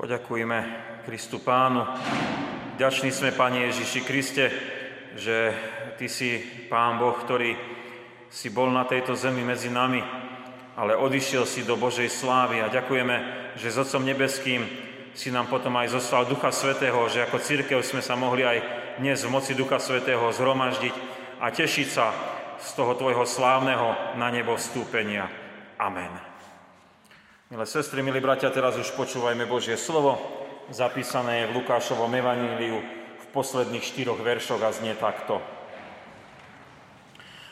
Poďakujeme Kristu Pánu. Ďační sme, Pane Ježiši Kriste, že Ty si Pán Boh, ktorý si bol na tejto zemi medzi nami, ale odišiel si do Božej slávy a ďakujeme, že s Otcom Nebeským si nám potom aj zoslal Ducha Svetého, že ako církev sme sa mohli aj dnes v moci Ducha Svetého zhromaždiť a tešiť sa z toho Tvojho slávneho na nebo vstúpenia. Amen. Milé sestry, milí bratia, teraz už počúvajme Božie slovo, zapísané v Lukášovom evaníliu v posledných štyroch veršoch a znie takto.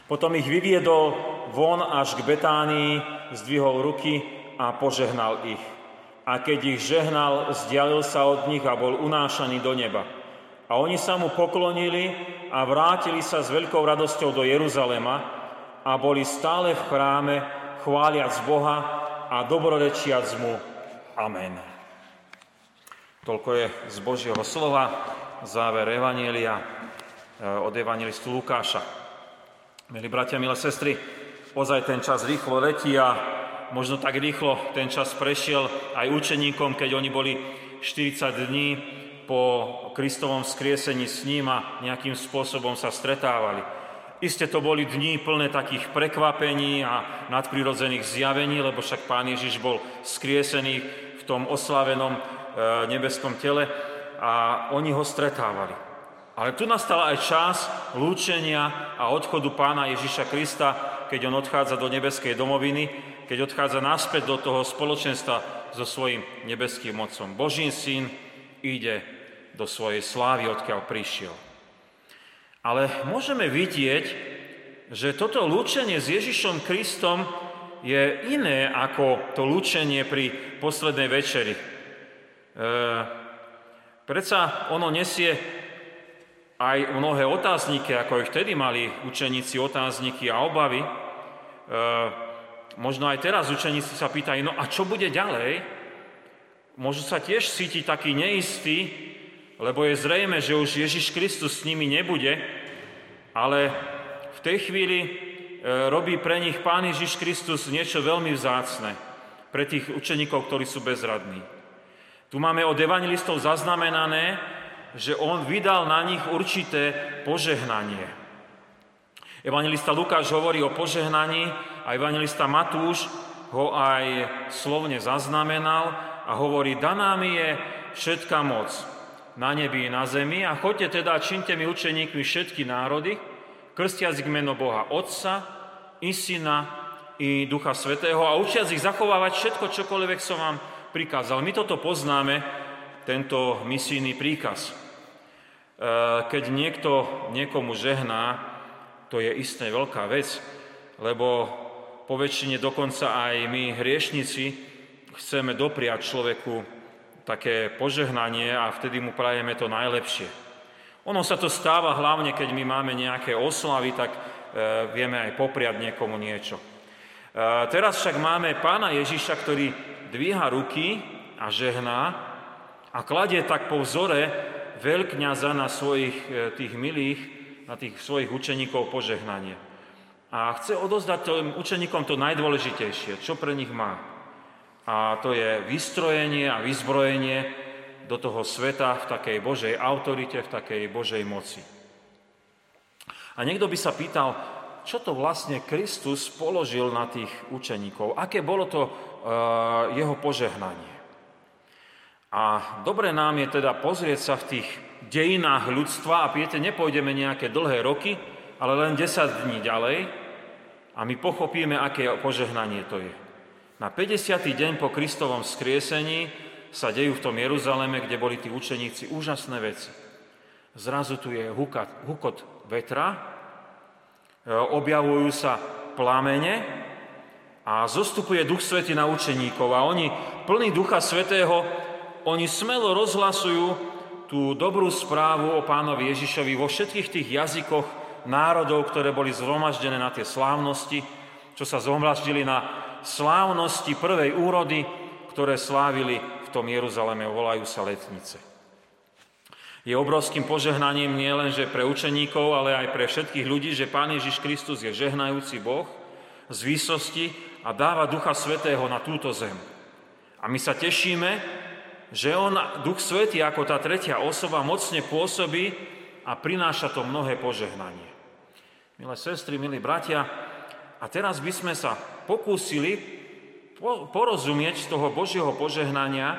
Potom ich vyviedol von až k Betánii, zdvihol ruky a požehnal ich. A keď ich žehnal, zdialil sa od nich a bol unášaný do neba. A oni sa mu poklonili a vrátili sa s veľkou radosťou do Jeruzalema a boli stále v chráme, chváliac Boha a dobrorečiac mu. Amen. Toľko je z Božieho slova, záver Evanielia e, od Evangelistu Lukáša. Milí bratia, milé sestry, ozaj ten čas rýchlo letí a možno tak rýchlo ten čas prešiel aj učeníkom, keď oni boli 40 dní po Kristovom skriesení s ním a nejakým spôsobom sa stretávali. Isté to boli dní plné takých prekvapení a nadprirodzených zjavení, lebo však Pán Ježiš bol skriesený v tom oslavenom e, nebeskom tele a oni ho stretávali. Ale tu nastal aj čas lúčenia a odchodu Pána Ježiša Krista, keď on odchádza do nebeskej domoviny, keď odchádza naspäť do toho spoločenstva so svojím nebeským mocom. Boží syn ide do svojej slávy, odkiaľ prišiel. Ale môžeme vidieť, že toto lúčenie s Ježišom Kristom je iné ako to lúčenie pri poslednej večeri. E, predsa ono nesie aj mnohé otázniky, ako ich vtedy mali učeníci otázniky a obavy. E, možno aj teraz učeníci sa pýtajú, no a čo bude ďalej? Môžu sa tiež cítiť taký neistý, lebo je zrejme, že už Ježiš Kristus s nimi nebude, ale v tej chvíli e, robí pre nich Pán Ježiš Kristus niečo veľmi vzácne pre tých učeníkov, ktorí sú bezradní. Tu máme od evangelistov zaznamenané, že on vydal na nich určité požehnanie. Evangelista Lukáš hovorí o požehnaní a evangelista Matúš ho aj slovne zaznamenal a hovorí, daná mi je všetká moc na nebi i na zemi a choďte teda a činte mi učeníkmi všetky národy, krstiac ich meno Boha Otca, i Syna, i Ducha Svetého a učiac ich zachovávať všetko, čokoľvek som vám prikázal. My toto poznáme, tento misijný príkaz. E, keď niekto niekomu žehná, to je isté veľká vec, lebo po väčšine dokonca aj my hriešnici chceme dopriať človeku také požehnanie a vtedy mu prajeme to najlepšie. Ono sa to stáva hlavne, keď my máme nejaké oslavy, tak e, vieme aj popriať niekomu niečo. E, teraz však máme pána Ježiša, ktorý dvíha ruky a žehná a kladie tak po vzore veľkňaza na svojich e, tých milých, na tých svojich učeníkov požehnanie. A chce odozdať tým učeníkom to najdôležitejšie, čo pre nich má a to je vystrojenie a vyzbrojenie do toho sveta v takej Božej autorite, v takej Božej moci. A niekto by sa pýtal, čo to vlastne Kristus položil na tých učeníkov, aké bolo to uh, jeho požehnanie. A dobre nám je teda pozrieť sa v tých dejinách ľudstva a viete, nepôjdeme nejaké dlhé roky, ale len 10 dní ďalej a my pochopíme, aké požehnanie to je. Na 50. deň po Kristovom skriesení sa dejú v tom Jeruzaleme, kde boli tí učeníci, úžasné veci. Zrazu tu je hukat, hukot vetra, e, objavujú sa plamene a zostupuje Duch Svety na učeníkov a oni, plní Ducha Svetého, oni smelo rozhlasujú tú dobrú správu o pánovi Ježišovi vo všetkých tých jazykoch národov, ktoré boli zhromaždené na tie slávnosti, čo sa zhromaždili na slávnosti prvej úrody, ktoré slávili v tom Jeruzaleme, volajú sa letnice. Je obrovským požehnaním nie len že pre učeníkov, ale aj pre všetkých ľudí, že Pán Ježiš Kristus je žehnajúci Boh z výsosti a dáva Ducha Svetého na túto zem. A my sa tešíme, že on, Duch Svetý, ako tá tretia osoba, mocne pôsobí a prináša to mnohé požehnanie. Milé sestry, milí bratia, a teraz by sme sa pokúsili porozumieť z toho Božieho požehnania e,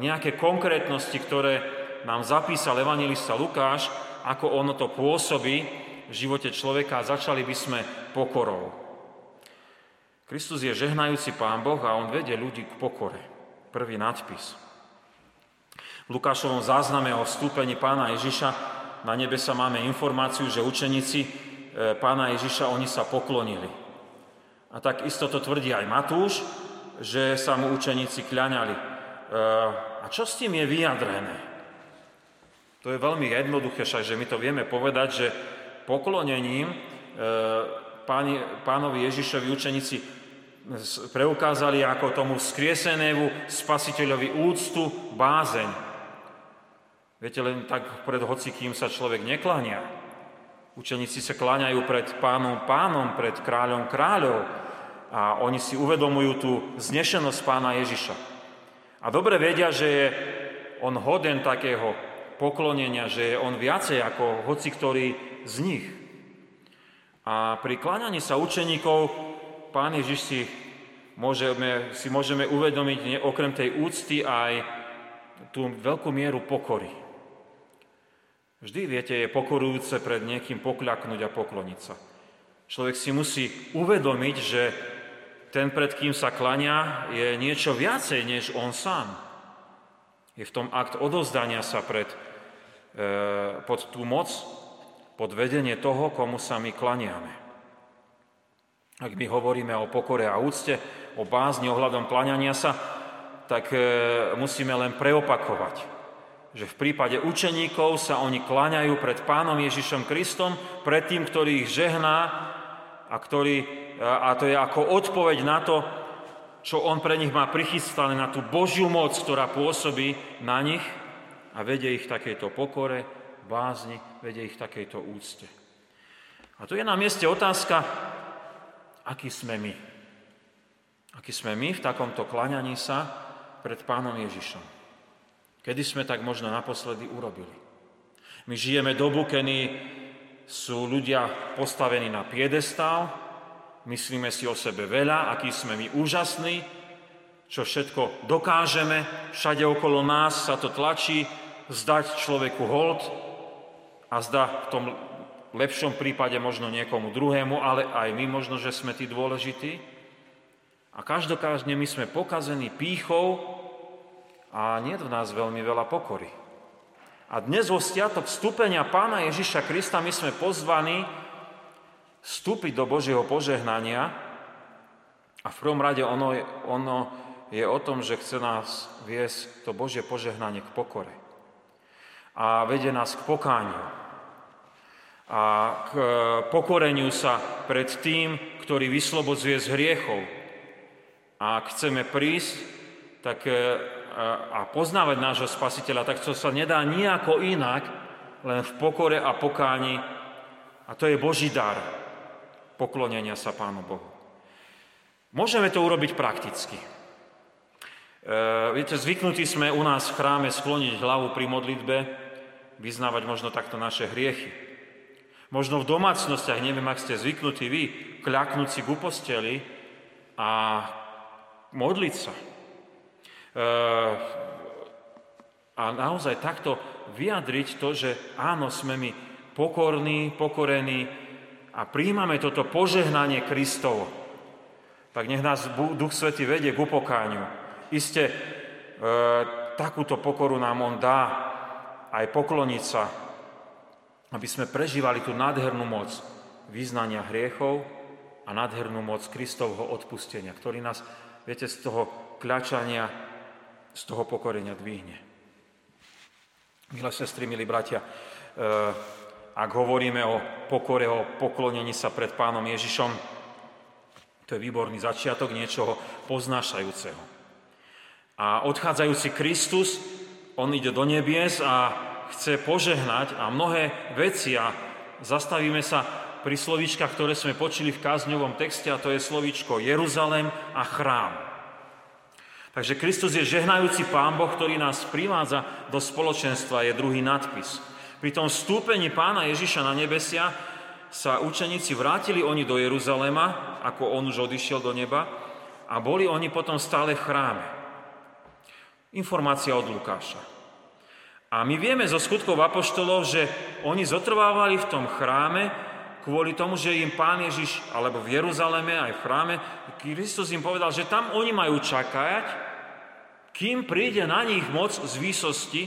nejaké konkrétnosti, ktoré nám zapísal evangelista Lukáš, ako ono to pôsobí v živote človeka a začali by sme pokorou. Kristus je žehnajúci Pán Boh a On vedie ľudí k pokore. Prvý nadpis. V Lukášovom zázname o vstúpení Pána Ježiša na nebesa máme informáciu, že učeníci Pána Ježiša, oni sa poklonili. A tak isto to tvrdí aj Matúš, že sa mu učeníci kľaňali. E, a čo s tým je vyjadrené? To je veľmi jednoduché, však, že my to vieme povedať, že poklonením e, páni, pánovi Ježišovi učeníci preukázali ako tomu skriesenému spasiteľovi úctu, bázeň. Viete, len tak pred hocikým sa človek neklania. Učeníci sa kláňajú pred pánom pánom, pred kráľom kráľov a oni si uvedomujú tú znešenosť pána Ježiša. A dobre vedia, že je on hoden takého poklonenia, že je on viacej ako hoci ktorý z nich. A pri kláňaní sa učeníkov Pán Ježiš si môžeme, si môžeme uvedomiť okrem tej úcty aj tú veľkú mieru pokory. Vždy, viete, je pokorujúce pred niekým pokľaknúť a pokloniť sa. Človek si musí uvedomiť, že ten, pred kým sa klania, je niečo viacej, než on sám. Je v tom akt odozdania sa pred, e, pod tú moc, pod vedenie toho, komu sa my klaniame. Ak my hovoríme o pokore a úcte, o bázni ohľadom klaňania sa, tak e, musíme len preopakovať, že v prípade učeníkov sa oni kláňajú pred Pánom Ježišom Kristom, pred tým, ktorý ich žehná a, ktorý, a to je ako odpoveď na to, čo on pre nich má prichystané, na tú Božiu moc, ktorá pôsobí na nich a vedie ich takejto pokore, bázni, vedie ich takejto úcte. A tu je na mieste otázka, aký sme my. Aký sme my v takomto klaňaní sa pred Pánom Ježišom. Kedy sme tak možno naposledy urobili. My žijeme dobu, kedy sú ľudia postavení na piedestál, myslíme si o sebe veľa, aký sme my úžasní, čo všetko dokážeme, všade okolo nás sa to tlačí, zdať človeku hold, a zda v tom lepšom prípade možno niekomu druhému, ale aj my možno, že sme tí dôležití. A každokázne my sme pokazení pýchou a nie v nás veľmi veľa pokory. A dnes vo stiatok vstúpenia Pána Ježiša Krista my sme pozvaní vstúpiť do Božieho požehnania a v prvom rade ono, ono je o tom, že chce nás viesť to Božie požehnanie k pokore. A vedie nás k pokániu a k e, pokoreniu sa pred tým, ktorý vyslobodzuje z hriechov. A ak chceme prísť tak, e, a poznávať nášho spasiteľa, tak to sa nedá nejako inak, len v pokore a pokáni. A to je Boží dar poklonenia sa Pánu Bohu. Môžeme to urobiť prakticky. E, viete, zvyknutí sme u nás v chráme skloniť hlavu pri modlitbe, vyznávať možno takto naše hriechy. Možno v domácnostiach, neviem, ak ste zvyknutí vy, kľaknúť si ku posteli a modliť sa. E, a naozaj takto vyjadriť to, že áno, sme my pokorní, pokorení a príjmame toto požehnanie Kristovo. Tak nech nás Duch Svety vedie k upokáňu. Isté, e, takúto pokoru nám On dá aj pokloniť sa aby sme prežívali tú nádhernú moc význania hriechov a nádhernú moc Kristovho odpustenia, ktorý nás, viete, z toho kľačania, z toho pokorenia dvihne. Milé sestry, milí bratia, e, ak hovoríme o pokore, o poklonení sa pred pánom Ježišom, to je výborný začiatok niečoho poznášajúceho. A odchádzajúci Kristus, on ide do nebies a chce požehnať a mnohé veci a zastavíme sa pri slovíčkach, ktoré sme počuli v kázňovom texte a to je slovíčko Jeruzalem a chrám. Takže Kristus je žehnajúci Pán Boh, ktorý nás privádza do spoločenstva, je druhý nadpis. Pri tom vstúpení pána Ježiša na nebesia sa učeníci vrátili oni do Jeruzalema, ako on už odišiel do neba, a boli oni potom stále v chráme. Informácia od Lukáša. A my vieme zo skutkov apoštolov, že oni zotrvávali v tom chráme kvôli tomu, že im pán Ježiš, alebo v Jeruzaleme, aj v chráme, Kristus im povedal, že tam oni majú čakať, kým príde na nich moc z výsosti,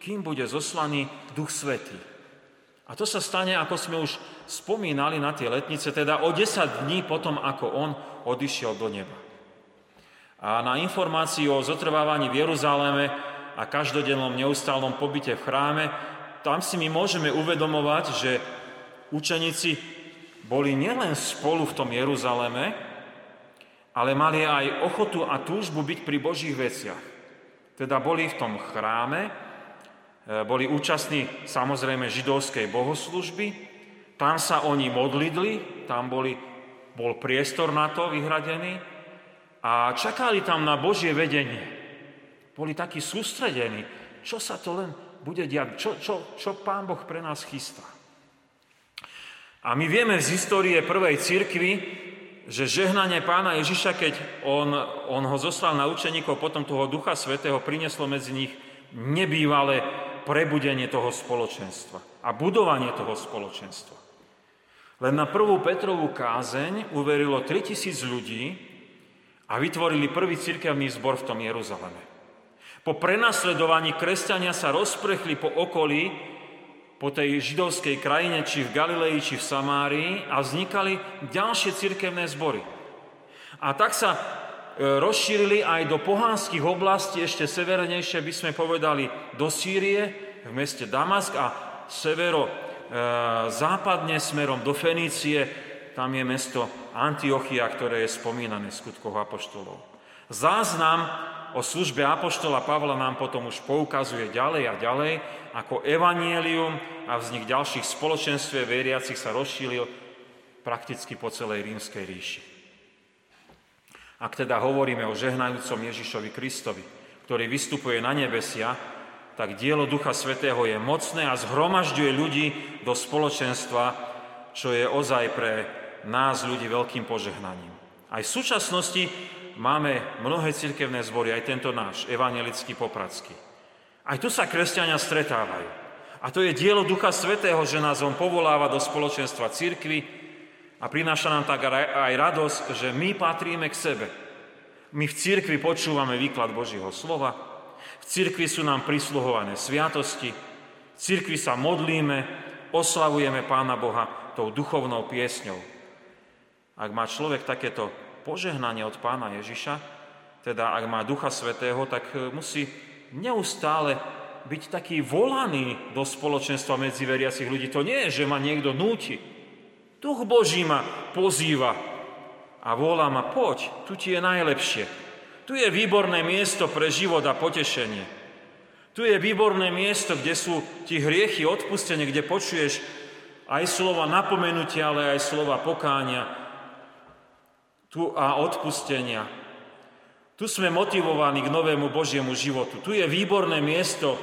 kým bude zoslaný Duch Svetý. A to sa stane, ako sme už spomínali na tie letnice, teda o 10 dní potom, ako on odišiel do neba. A na informáciu o zotrvávaní v Jeruzaleme a každodennom neustálom pobyte v chráme, tam si my môžeme uvedomovať, že učeníci boli nielen spolu v tom Jeruzaleme, ale mali aj ochotu a túžbu byť pri Božích veciach. Teda boli v tom chráme, e, boli účastní samozrejme židovskej bohoslužby, tam sa oni modlidli, tam boli, bol priestor na to vyhradený, a čakali tam na Božie vedenie. Boli takí sústredení, čo sa to len bude diať, čo, čo, čo Pán Boh pre nás chystá. A my vieme z histórie prvej cirkvi, že žehnanie pána Ježiša, keď on, on ho zoslal na učeníkov, potom toho Ducha Svetého prinieslo medzi nich nebývalé prebudenie toho spoločenstva a budovanie toho spoločenstva. Len na prvú Petrovú kázeň uverilo 3000 ľudí, a vytvorili prvý cirkevný zbor v tom Jeruzaleme. Po prenasledovaní kresťania sa rozprechli po okolí, po tej židovskej krajine, či v Galilei, či v Samárii a vznikali ďalšie cirkevné zbory. A tak sa e, rozšírili aj do pohánskych oblastí, ešte severnejšie by sme povedali do Sýrie, v meste Damask a severo e, západne smerom do Fenície, tam je mesto Antiochia, ktoré je spomínané v skutkoch apoštolov. Záznam o službe apoštola Pavla nám potom už poukazuje ďalej a ďalej, ako evanielium a vznik ďalších spoločenstve veriacich sa rozšíril prakticky po celej rímskej ríši. Ak teda hovoríme o žehnajúcom Ježišovi Kristovi, ktorý vystupuje na nebesia, tak dielo Ducha Svetého je mocné a zhromažďuje ľudí do spoločenstva, čo je ozaj pre nás ľudí veľkým požehnaním. Aj v súčasnosti máme mnohé cirkevné zbory, aj tento náš, evangelický popradský. Aj tu sa kresťania stretávajú. A to je dielo Ducha Svetého, že nás on povoláva do spoločenstva cirkvy a prináša nám tak aj radosť, že my patríme k sebe. My v cirkvi počúvame výklad Božího slova, v cirkvi sú nám prisluhované sviatosti, v cirkvi sa modlíme, oslavujeme Pána Boha tou duchovnou piesňou. Ak má človek takéto požehnanie od pána Ježiša, teda ak má Ducha Svetého, tak e, musí neustále byť taký volaný do spoločenstva medzi veriacich ľudí. To nie je, že ma niekto núti. Duch Boží ma pozýva a volá ma, poď, tu ti je najlepšie. Tu je výborné miesto pre život a potešenie. Tu je výborné miesto, kde sú ti hriechy odpustené, kde počuješ aj slova napomenutia, ale aj slova pokánia, tu a odpustenia. Tu sme motivovaní k novému Božiemu životu. Tu je výborné miesto,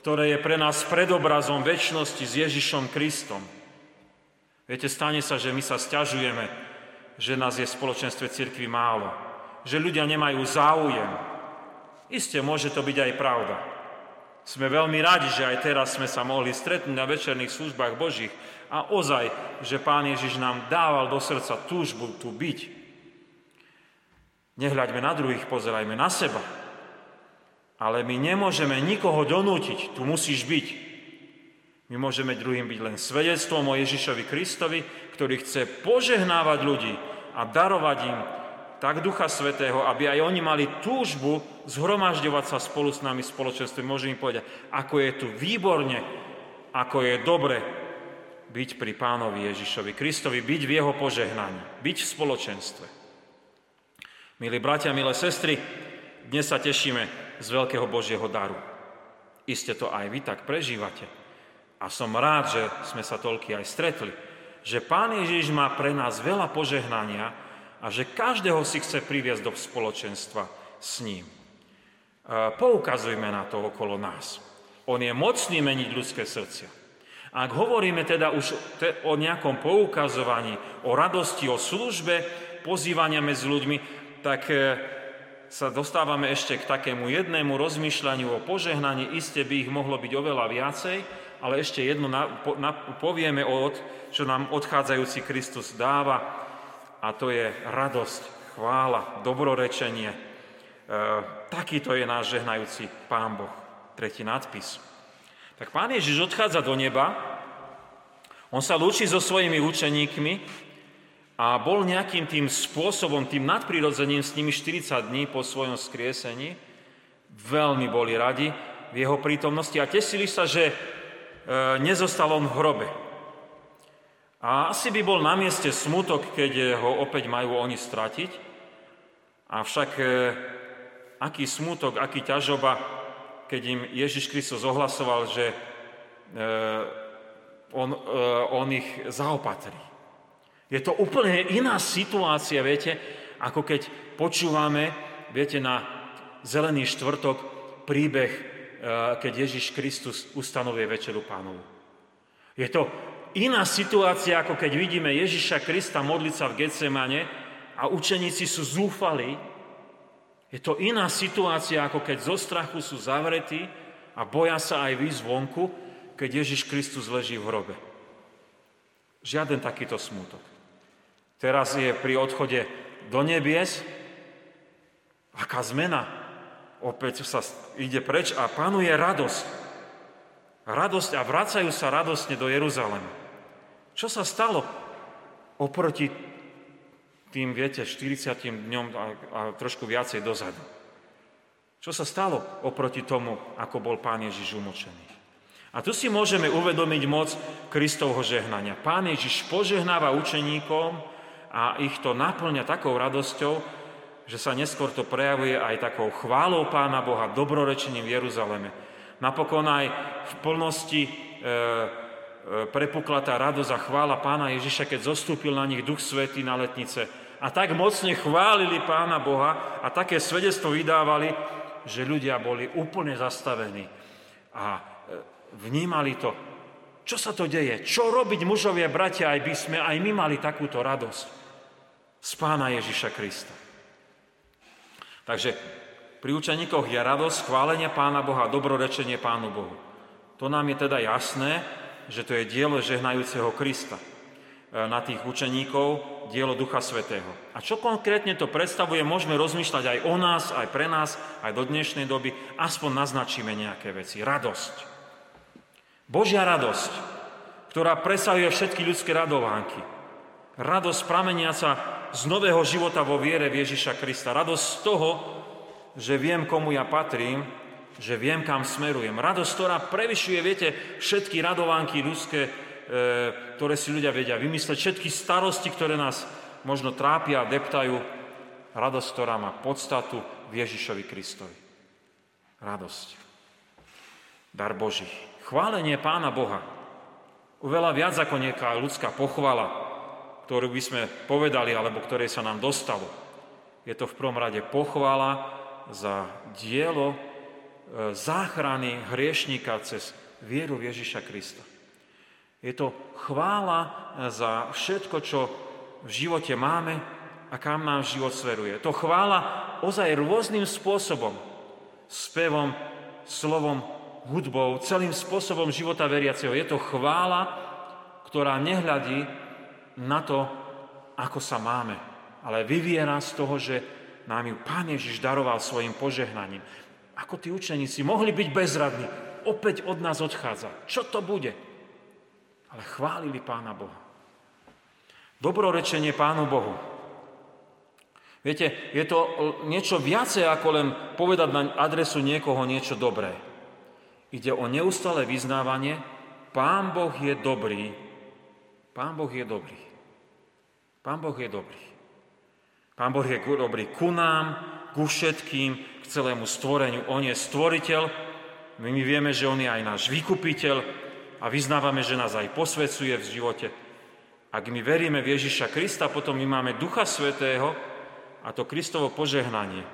ktoré je pre nás predobrazom väčšnosti s Ježišom Kristom. Viete, stane sa, že my sa stiažujeme, že nás je v spoločenstve cirkvi málo, že ľudia nemajú záujem. Isté, môže to byť aj pravda. Sme veľmi radi, že aj teraz sme sa mohli stretnúť na večerných službách Božích a ozaj, že Pán Ježiš nám dával do srdca túžbu tu byť. Nehľaďme na druhých, pozerajme na seba. Ale my nemôžeme nikoho donútiť, tu musíš byť. My môžeme druhým byť len svedectvom o Ježišovi Kristovi, ktorý chce požehnávať ľudí a darovať im tak Ducha Svetého, aby aj oni mali túžbu zhromažďovať sa spolu s nami v spoločenstve. Môžem im povedať, ako je tu výborne, ako je dobre byť pri pánovi Ježišovi Kristovi, byť v jeho požehnaní, byť v spoločenstve. Milí bratia, milé sestry, dnes sa tešíme z veľkého Božieho daru. Iste to aj vy tak prežívate. A som rád, že sme sa toľky aj stretli. Že Pán Ježiš má pre nás veľa požehnania a že každého si chce priviesť do spoločenstva s ním. E, poukazujme na to okolo nás. On je mocný meniť ľudské srdcia. Ak hovoríme teda už o nejakom poukazovaní, o radosti, o službe, pozývania medzi ľuďmi, tak e, sa dostávame ešte k takému jednému rozmýšľaniu o požehnaní. Isté by ich mohlo byť oveľa viacej, ale ešte jedno na, po, na, povieme, o, čo nám odchádzajúci Kristus dáva, a to je radosť, chvála, dobrorečenie. E, takýto je náš žehnajúci Pán Boh. Tretí nadpis. Tak Pán Ježiš odchádza do neba, on sa lúči so svojimi učeníkmi a bol nejakým tým spôsobom, tým nadprirodzeným s nimi 40 dní po svojom skriesení. Veľmi boli radi v jeho prítomnosti a tesili sa, že e, nezostal on v hrobe. A asi by bol na mieste smutok, keď ho opäť majú oni stratiť. Avšak e, aký smutok, aký ťažoba, keď im Ježiš Kristus ohlasoval, že e, on, on ich zaopatrí. Je to úplne iná situácia, viete, ako keď počúvame, viete, na Zelený štvrtok príbeh, keď Ježiš Kristus ustanovuje Večeru pánovu. Je to iná situácia, ako keď vidíme Ježiša Krista modliť sa v Getsemane a učeníci sú zúfali. Je to iná situácia, ako keď zo strachu sú zavretí a boja sa aj vy zvonku, keď Ježiš Kristus leží v hrobe. Žiaden takýto smútok. Teraz je pri odchode do nebies. Aká zmena? Opäť sa ide preč a panuje radosť radosť a vracajú sa radostne do Jeruzalema. Čo sa stalo oproti tým, viete, 40 dňom a, a trošku viacej dozadu? Čo sa stalo oproti tomu, ako bol Pán Ježiš umočený? A tu si môžeme uvedomiť moc Kristovho žehnania. Pán Ježiš požehnáva učeníkom a ich to naplňa takou radosťou, že sa neskôr to prejavuje aj takou chválou Pána Boha, dobrorečením v Jeruzaleme Napokon aj v plnosti e, e, prepukla tá radosť a chvála pána Ježiša, keď zostúpil na nich Duch Svetý na letnice. A tak mocne chválili pána Boha a také svedectvo vydávali, že ľudia boli úplne zastavení a e, vnímali to, čo sa to deje, čo robiť mužovia, bratia, aj by sme aj my mali takúto radosť z pána Ježiša Krista. Takže pri učeníkoch je radosť chválenia Pána Boha, dobrorečenie Pánu Bohu. To nám je teda jasné, že to je dielo žehnajúceho Krista e, na tých učeníkov, dielo Ducha Svetého. A čo konkrétne to predstavuje, môžeme rozmýšľať aj o nás, aj pre nás, aj do dnešnej doby, aspoň naznačíme nejaké veci. Radosť. Božia radosť, ktorá presahuje všetky ľudské radovánky. Radosť prameniaca z nového života vo viere v Ježiša Krista. Radosť z toho, že viem, komu ja patrím, že viem, kam smerujem. Radosť, ktorá prevyšuje, viete, všetky radovánky ľudské, e, ktoré si ľudia vedia vymysleť, všetky starosti, ktoré nás možno trápia a deptajú. Radosť, ktorá má podstatu v Ježišovi Kristovi. Radosť. Dar Boží. Chválenie Pána Boha. Uveľa viac ako nejaká ľudská pochvala, ktorú by sme povedali, alebo ktorej sa nám dostalo. Je to v prvom rade pochvala za dielo e, záchrany hriešníka cez vieru v Ježiša Krista. Je to chvála e, za všetko, čo v živote máme a kam nám život sveruje. To chvála ozaj rôznym spôsobom. Spevom, slovom, hudbou, celým spôsobom života veriaceho. Je to chvála, ktorá nehľadí na to, ako sa máme, ale vyviera z toho, že nám ju Pán Ježiš daroval svojim požehnaním. Ako tí učeníci mohli byť bezradní. Opäť od nás odchádza. Čo to bude? Ale chválili Pána Boha. Dobrorečenie Pánu Bohu. Viete, je to niečo viacej ako len povedať na adresu niekoho niečo dobré. Ide o neustále vyznávanie, Pán Boh je dobrý. Pán Boh je dobrý. Pán Boh je dobrý. Pán Boh je dobrý ku nám, ku všetkým, k celému stvoreniu. On je stvoriteľ, my, my vieme, že On je aj náš vykupiteľ a vyznávame, že nás aj posvecuje v živote. Ak my veríme v Ježiša Krista, potom my máme Ducha Svetého a to Kristovo požehnanie.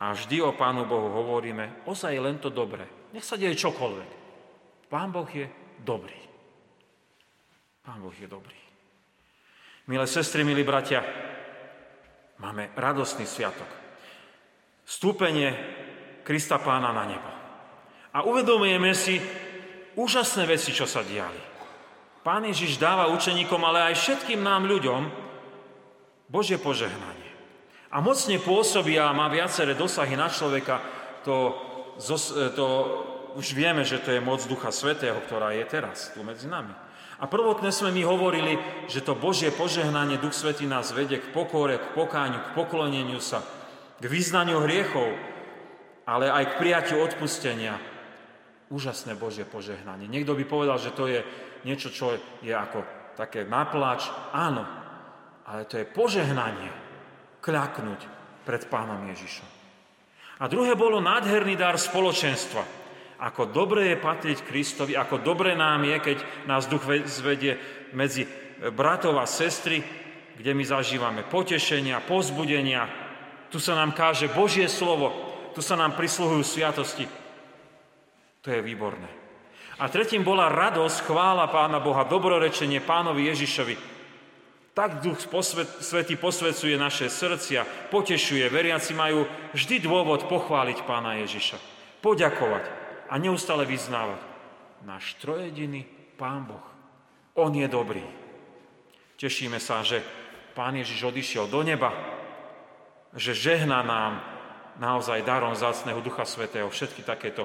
A vždy o Pánu Bohu hovoríme, ozaj len to dobré. Nech sa deje čokoľvek. Pán Boh je dobrý. Pán Boh je dobrý. Milé sestry, milí bratia, máme radostný sviatok. Stúpenie Krista Pána na nebo. A uvedomujeme si úžasné veci, čo sa diali. Pán Ježiš dáva učeníkom, ale aj všetkým nám ľuďom Božie požehnanie. A mocne pôsobí a má viaceré dosahy na človeka, to, to už vieme, že to je moc Ducha Svetého, ktorá je teraz tu medzi nami. A prvotne sme mi hovorili, že to Božie požehnanie, Duch Svetý nás vedie k pokore, k pokáňu, k pokloneniu sa, k vyznaniu hriechov, ale aj k prijatiu odpustenia. Úžasné Božie požehnanie. Niekto by povedal, že to je niečo, čo je ako také naplač. Áno, ale to je požehnanie kľaknúť pred Pánom Ježišom. A druhé bolo nádherný dar spoločenstva. Ako dobre je patriť Kristovi, ako dobre nám je, keď nás duch zvedie medzi bratov a sestry, kde my zažívame potešenia, pozbudenia. Tu sa nám káže Božie slovo, tu sa nám prisluhujú sviatosti. To je výborné. A tretím bola radosť, chvála Pána Boha, dobrorečenie Pánovi Ježišovi. Tak Duch posvet, Svetý posvecuje naše srdcia, potešuje, veriaci majú vždy dôvod pochváliť Pána Ježiša, poďakovať a neustále vyznávať. Náš trojediný Pán Boh, On je dobrý. Tešíme sa, že Pán Ježiš odišiel do neba, že žehná nám naozaj darom zácného Ducha Svetého všetky takéto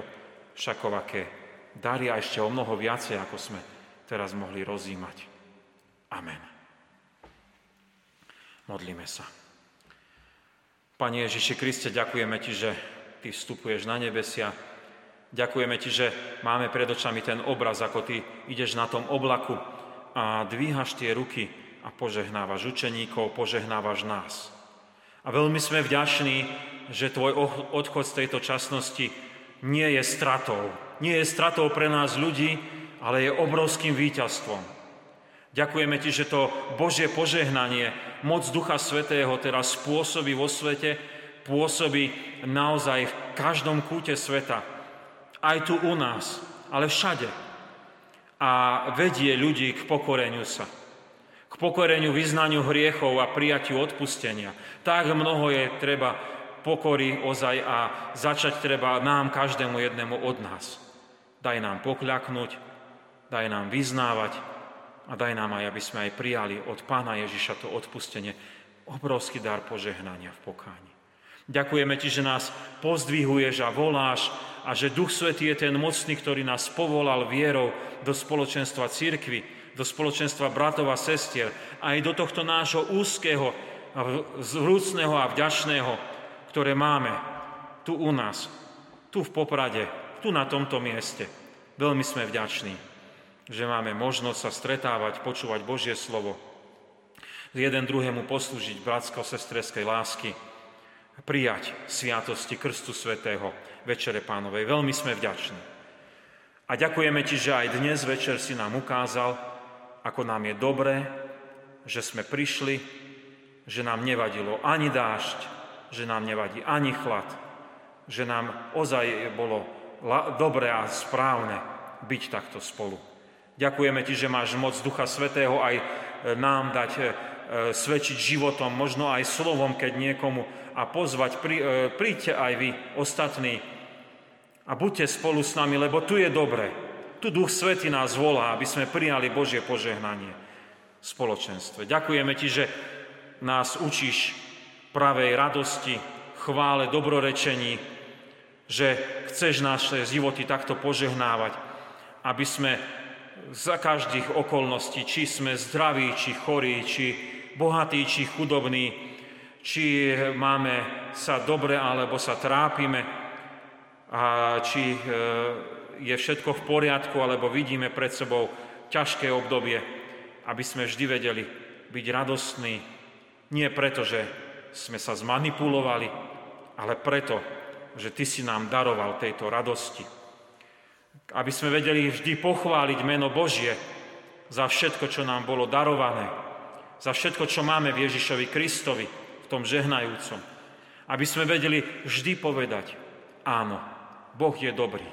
šakovaké dary a ešte o mnoho viacej, ako sme teraz mohli rozímať. Amen. Modlíme sa. Pane Ježiši Kriste, ďakujeme Ti, že Ty vstupuješ na nebesia, Ďakujeme Ti, že máme pred očami ten obraz, ako Ty ideš na tom oblaku a dvíhaš tie ruky a požehnávaš učeníkov, požehnávaš nás. A veľmi sme vďační, že Tvoj odchod z tejto časnosti nie je stratou. Nie je stratou pre nás ľudí, ale je obrovským víťazstvom. Ďakujeme Ti, že to Božie požehnanie, moc Ducha Svetého teraz spôsobí vo svete, pôsobí naozaj v každom kúte sveta aj tu u nás, ale všade. A vedie ľudí k pokoreniu sa. K pokoreniu, vyznaniu hriechov a prijatiu odpustenia. Tak mnoho je treba pokory ozaj a začať treba nám, každému jednému od nás. Daj nám pokľaknúť, daj nám vyznávať a daj nám aj, aby sme aj prijali od Pána Ježiša to odpustenie, obrovský dar požehnania v pokáni. Ďakujeme Ti, že nás pozdvihuješ a voláš a že Duch Svetý je ten mocný, ktorý nás povolal vierou do spoločenstva církvy, do spoločenstva bratov a sestier, aj do tohto nášho úzkeho, zhrúcného a vďačného, ktoré máme tu u nás, tu v Poprade, tu na tomto mieste. Veľmi sme vďační, že máme možnosť sa stretávať, počúvať Božie slovo, jeden druhému poslúžiť bratsko-sestreskej lásky, prijať sviatosti Krstu Svetého Večere Pánovej. Veľmi sme vďační. A ďakujeme Ti, že aj dnes večer si nám ukázal, ako nám je dobré, že sme prišli, že nám nevadilo ani dážď, že nám nevadí ani chlad, že nám ozaj bolo dobré a správne byť takto spolu. Ďakujeme Ti, že máš moc Ducha Svetého aj nám dať e, svedčiť životom, možno aj slovom, keď niekomu a pozvať, pri, e, príďte aj vy, ostatní, a buďte spolu s nami, lebo tu je dobre. Tu Duch Svety nás volá, aby sme prijali Božie požehnanie v spoločenstve. Ďakujeme Ti, že nás učíš pravej radosti, chvále, dobrorečení, že chceš naše životy takto požehnávať, aby sme za každých okolností, či sme zdraví, či chorí, či bohatí, či chudobní, či máme sa dobre alebo sa trápime a či e, je všetko v poriadku alebo vidíme pred sebou ťažké obdobie, aby sme vždy vedeli byť radostní, nie preto, že sme sa zmanipulovali, ale preto, že Ty si nám daroval tejto radosti. Aby sme vedeli vždy pochváliť meno Božie za všetko, čo nám bolo darované, za všetko, čo máme v Ježišovi Kristovi, tom žehnajúcom. Aby sme vedeli vždy povedať, áno, Boh je dobrý.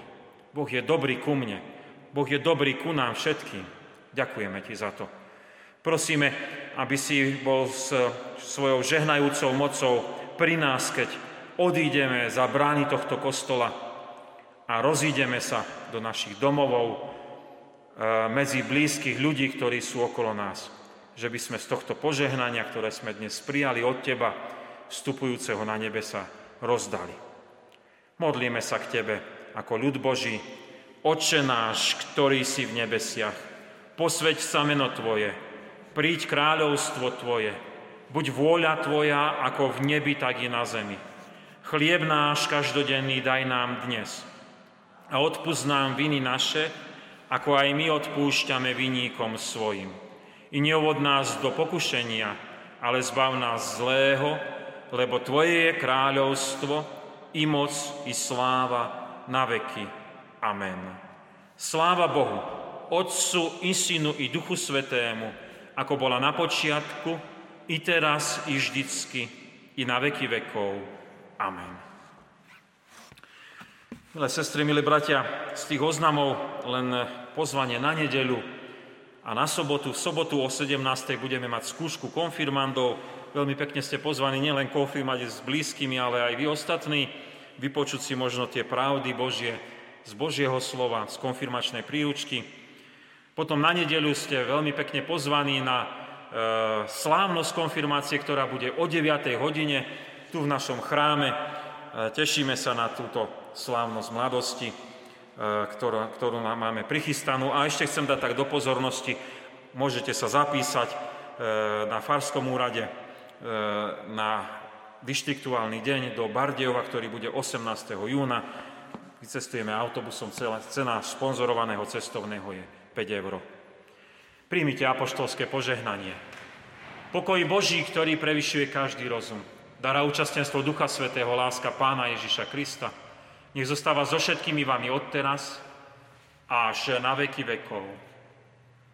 Boh je dobrý ku mne. Boh je dobrý ku nám všetkým. Ďakujeme ti za to. Prosíme, aby si bol s svojou žehnajúcou mocou pri nás, keď odídeme za brány tohto kostola a rozídeme sa do našich domovov, e, medzi blízkych ľudí, ktorí sú okolo nás. Že by sme z tohto požehnania, ktoré sme dnes prijali od Teba, vstupujúceho na nebesa, rozdali. Modlíme sa k Tebe ako ľud Boží. Oče náš, ktorý si v nebesiach, posveď sa meno Tvoje, príď kráľovstvo Tvoje, buď vôľa Tvoja ako v nebi, tak i na zemi. Chlieb náš každodenný daj nám dnes a odpúsť nám viny naše, ako aj my odpúšťame viníkom svojim. I neovod nás do pokušenia, ale zbav nás zlého, lebo Tvoje je kráľovstvo, i moc, i sláva na veky. Amen. Sláva Bohu, Otcu, i Synu, i Duchu Svetému, ako bola na počiatku, i teraz, i vždycky, i na veky vekov. Amen. Milé sestry, milí bratia, z tých oznamov len pozvanie na nedeľu a na sobotu. V sobotu o 17. budeme mať skúšku konfirmandov. Veľmi pekne ste pozvaní nielen konfirmať s blízkymi, ale aj vy ostatní, vypočuť si možno tie pravdy Božie z Božieho slova, z konfirmačnej príručky. Potom na nedeľu ste veľmi pekne pozvaní na e, slávnosť konfirmácie, ktorá bude o 9. hodine tu v našom chráme. E, tešíme sa na túto slávnosť mladosti, e, ktorú, ktorú máme prichystanú. A ešte chcem dať tak do pozornosti, môžete sa zapísať e, na Farskom úrade na dištriktuálny deň do Bardejova, ktorý bude 18. júna. Vycestujeme autobusom, cena sponzorovaného cestovného je 5 eur. Príjmite apoštolské požehnanie. Pokoj Boží, ktorý prevyšuje každý rozum. Dara účastenstvo Ducha Svetého, láska Pána Ježiša Krista. Nech zostáva so všetkými vami odteraz až na veky vekov.